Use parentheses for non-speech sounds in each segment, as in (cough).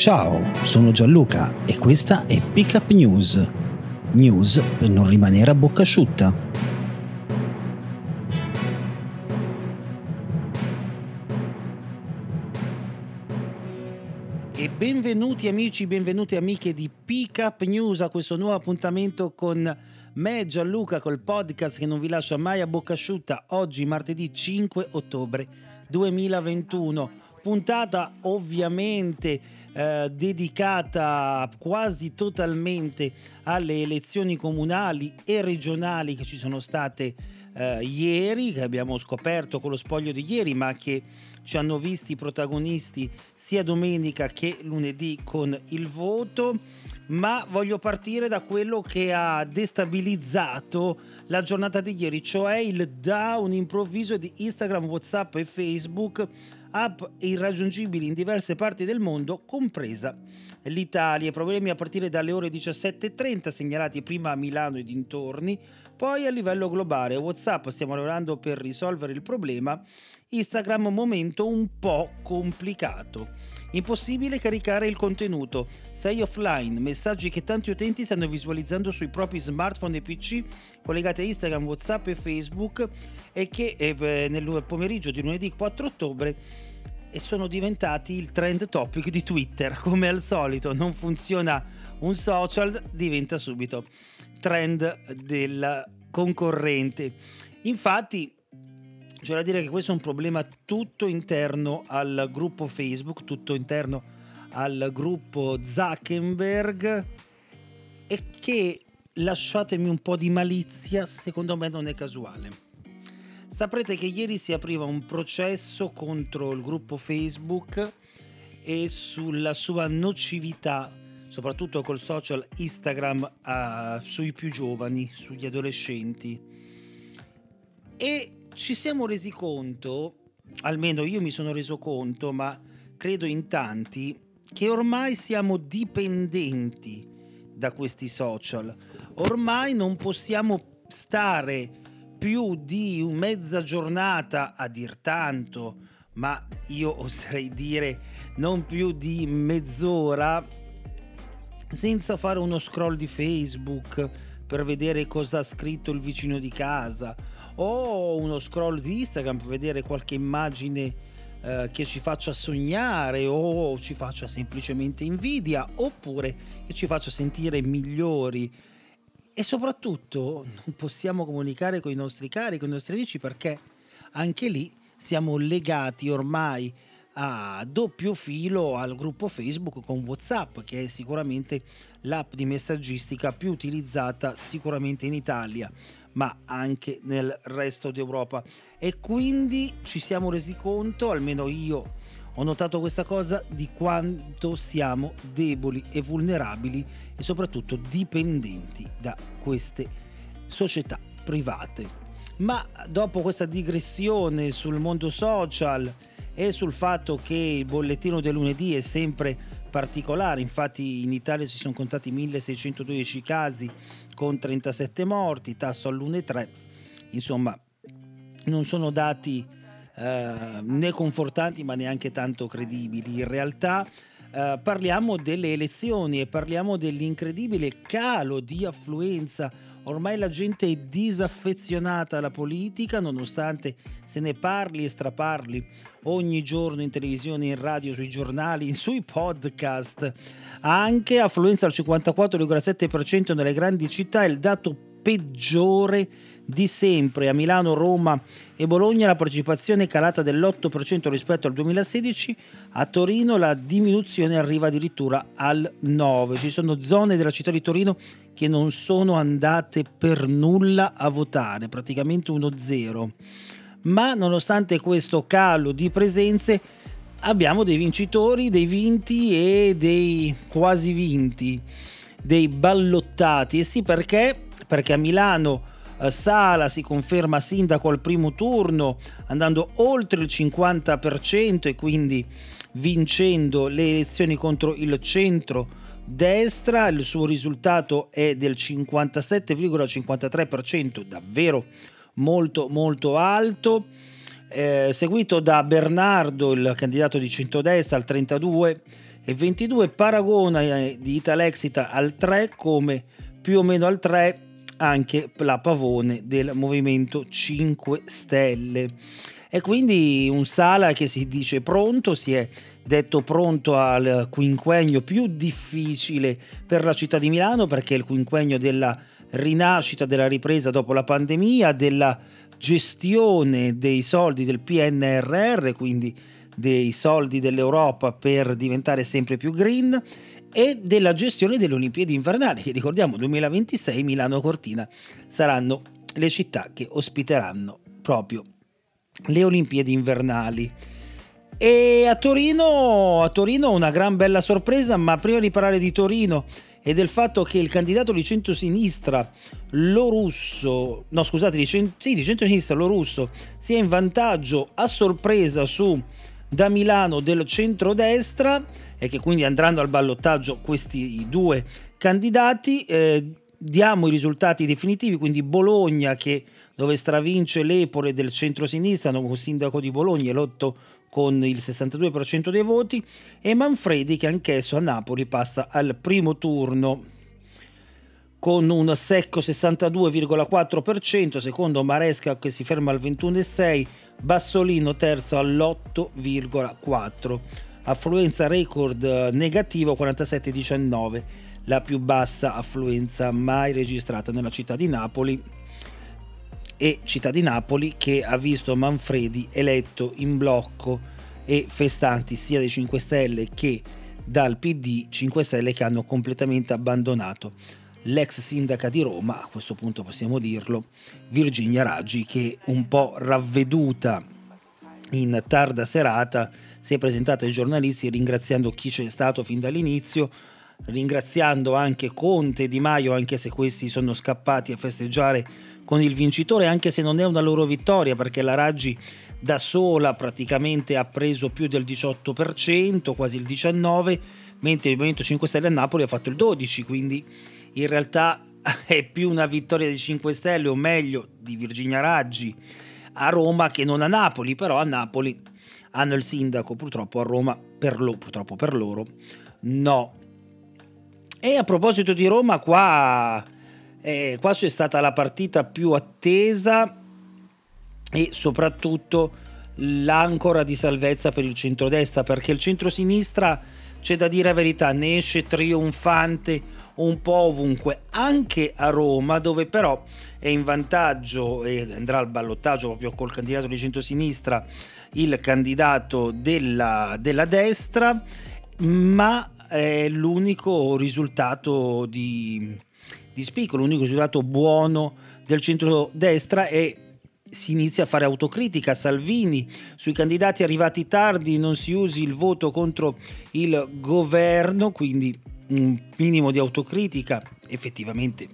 Ciao, sono Gianluca e questa è Pickup News. News per non rimanere a bocca asciutta. E benvenuti amici, benvenuti amiche di Pickup News a questo nuovo appuntamento con me Gianluca col podcast che non vi lascia mai a bocca asciutta oggi martedì 5 ottobre 2021 puntata ovviamente eh, dedicata quasi totalmente alle elezioni comunali e regionali che ci sono state eh, ieri, che abbiamo scoperto con lo spoglio di ieri, ma che ci hanno visti protagonisti sia domenica che lunedì con il voto. Ma voglio partire da quello che ha destabilizzato la giornata di ieri, cioè il down improvviso di Instagram, WhatsApp e Facebook app irraggiungibili in diverse parti del mondo, compresa l'Italia. Problemi a partire dalle ore 17.30 segnalati prima a Milano e dintorni, poi a livello globale. WhatsApp stiamo lavorando per risolvere il problema. Instagram momento un po' complicato. Impossibile caricare il contenuto. Sei offline, messaggi che tanti utenti stanno visualizzando sui propri smartphone e PC collegati a Instagram, WhatsApp e Facebook e che eh, nel pomeriggio di lunedì 4 ottobre e sono diventati il trend topic di Twitter. Come al solito, non funziona un social, diventa subito trend del concorrente. Infatti, c'è da dire che questo è un problema tutto interno al gruppo Facebook, tutto interno al gruppo Zuckerberg e che, lasciatemi un po' di malizia, secondo me non è casuale. Saprete che ieri si apriva un processo contro il gruppo Facebook e sulla sua nocività, soprattutto col social Instagram, uh, sui più giovani, sugli adolescenti. E ci siamo resi conto, almeno io mi sono reso conto, ma credo in tanti, che ormai siamo dipendenti da questi social. Ormai non possiamo stare più di mezza giornata a dir tanto, ma io oserei dire non più di mezz'ora senza fare uno scroll di Facebook per vedere cosa ha scritto il vicino di casa o uno scroll di Instagram per vedere qualche immagine eh, che ci faccia sognare o ci faccia semplicemente invidia oppure che ci faccia sentire migliori. E soprattutto non possiamo comunicare con i nostri cari, con i nostri amici perché anche lì siamo legati ormai a doppio filo al gruppo Facebook con WhatsApp, che è sicuramente l'app di messaggistica più utilizzata sicuramente in Italia, ma anche nel resto d'Europa. E quindi ci siamo resi conto, almeno io ho notato questa cosa, di quanto siamo deboli e vulnerabili e soprattutto dipendenti da queste società private. Ma dopo questa digressione sul mondo social, e sul fatto che il bollettino del lunedì è sempre particolare, infatti in Italia si sono contati 1612 casi con 37 morti, tasso all'1,3, insomma non sono dati eh, né confortanti ma neanche tanto credibili. In realtà eh, parliamo delle elezioni e parliamo dell'incredibile calo di affluenza Ormai la gente è disaffezionata alla politica nonostante se ne parli e straparli ogni giorno in televisione, in radio, sui giornali, sui podcast. Anche affluenza al 54,7% nelle grandi città, il dato peggiore di sempre. A Milano, Roma e Bologna la partecipazione è calata dell'8% rispetto al 2016, a Torino la diminuzione arriva addirittura al 9%. Ci sono zone della città di Torino che non sono andate per nulla a votare, praticamente uno zero. ma nonostante questo calo di presenze abbiamo dei vincitori, dei vinti e dei quasi vinti, dei ballottati. E sì perché? Perché a Milano eh, Sala si conferma sindaco al primo turno andando oltre il 50% e quindi vincendo le elezioni contro il centro destra, il suo risultato è del 57,53%, davvero molto molto alto, eh, seguito da Bernardo, il candidato di centrodestra al 32,22, Paragona eh, di Italexita al 3, come più o meno al 3 anche la Pavone del Movimento 5 Stelle. E quindi un Sala che si dice pronto, si è detto pronto al quinquennio più difficile per la città di Milano perché è il quinquennio della rinascita, della ripresa dopo la pandemia, della gestione dei soldi del PNRR, quindi dei soldi dell'Europa per diventare sempre più green e della gestione delle Olimpiadi invernali, che ricordiamo 2026 Milano Cortina saranno le città che ospiteranno proprio le Olimpiadi invernali. E a Torino, a Torino una gran bella sorpresa, ma prima di parlare di Torino e del fatto che il candidato di centro-sinistra Lorusso, no scusate, di, cent- sì, di centro-sinistra Lorusso sia in vantaggio a sorpresa su da Milano del centro-destra e che quindi andranno al ballottaggio questi due candidati. Eh, diamo i risultati definitivi, quindi Bologna che dove stravince l'Epore del centro-sinistra, nuovo sindaco di Bologna, elotto con il 62% dei voti, e Manfredi che anch'esso a Napoli passa al primo turno con un secco 62,4%, secondo Maresca che si ferma al 21,6%, Bassolino terzo all'8,4%, affluenza record negativo 47,19%, la più bassa affluenza mai registrata nella città di Napoli e città di Napoli che ha visto Manfredi eletto in blocco e festanti sia dei 5 Stelle che dal PD 5 Stelle che hanno completamente abbandonato l'ex sindaca di Roma, a questo punto possiamo dirlo, Virginia Raggi, che un po' ravveduta in tarda serata si è presentata ai giornalisti ringraziando chi c'è stato fin dall'inizio, ringraziando anche Conte e Di Maio, anche se questi sono scappati a festeggiare con il vincitore, anche se non è una loro vittoria, perché la Raggi da sola praticamente ha preso più del 18%, quasi il 19%, mentre il Movimento 5 Stelle a Napoli ha fatto il 12%, quindi in realtà (laughs) è più una vittoria dei 5 Stelle, o meglio di Virginia Raggi a Roma che non a Napoli, però a Napoli hanno il sindaco, purtroppo a Roma, per, lo, purtroppo per loro, no. E a proposito di Roma, qua, eh, qua c'è stata la partita più attesa e soprattutto l'ancora di salvezza per il centrodestra, perché il centrosinistra, c'è da dire la verità, ne esce trionfante un po' ovunque, anche a Roma, dove però è in vantaggio e andrà al ballottaggio proprio col candidato di centrosinistra, il candidato della, della destra, ma è l'unico risultato di, di spicco, l'unico risultato buono del centrodestra è si inizia a fare autocritica. Salvini, sui candidati arrivati tardi non si usi il voto contro il governo, quindi un minimo di autocritica. Effettivamente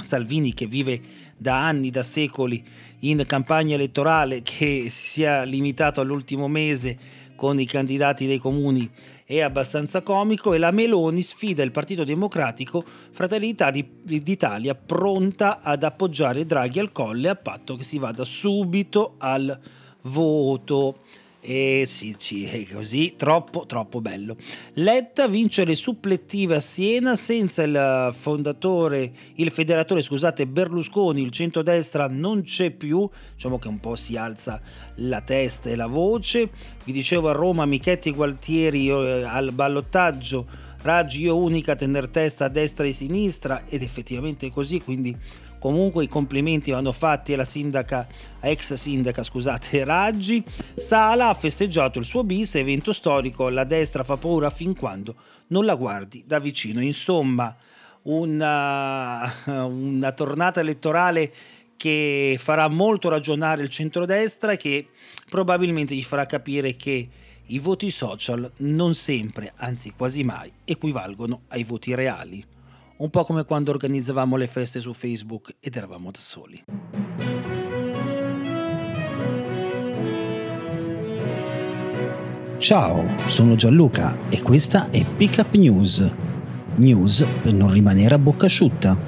Salvini che vive da anni, da secoli in campagna elettorale, che si sia limitato all'ultimo mese con i candidati dei comuni è abbastanza comico e la Meloni sfida il Partito Democratico Fratelli d'Italia pronta ad appoggiare Draghi al colle a patto che si vada subito al voto. E sì, sì, è così, troppo, troppo bello. Letta vince le supplettive a Siena senza il fondatore, il federatore, scusate, Berlusconi, il centrodestra non c'è più, diciamo che un po' si alza la testa e la voce. Vi dicevo a Roma, Michetti e Gualtieri eh, al ballottaggio, Raggi io unica a tener testa a destra e a sinistra. Ed effettivamente è così, quindi Comunque i complimenti vanno fatti alla sindaca, ex sindaca, scusate, (laughs) Raggi. Sala ha festeggiato il suo bis, evento storico, la destra fa paura fin quando non la guardi da vicino. Insomma, una, (laughs) una tornata elettorale che farà molto ragionare il centrodestra e che probabilmente gli farà capire che i voti social non sempre, anzi quasi mai, equivalgono ai voti reali. Un po' come quando organizzavamo le feste su Facebook ed eravamo da soli. Ciao, sono Gianluca e questa è Pickup News. News per non rimanere a bocca asciutta.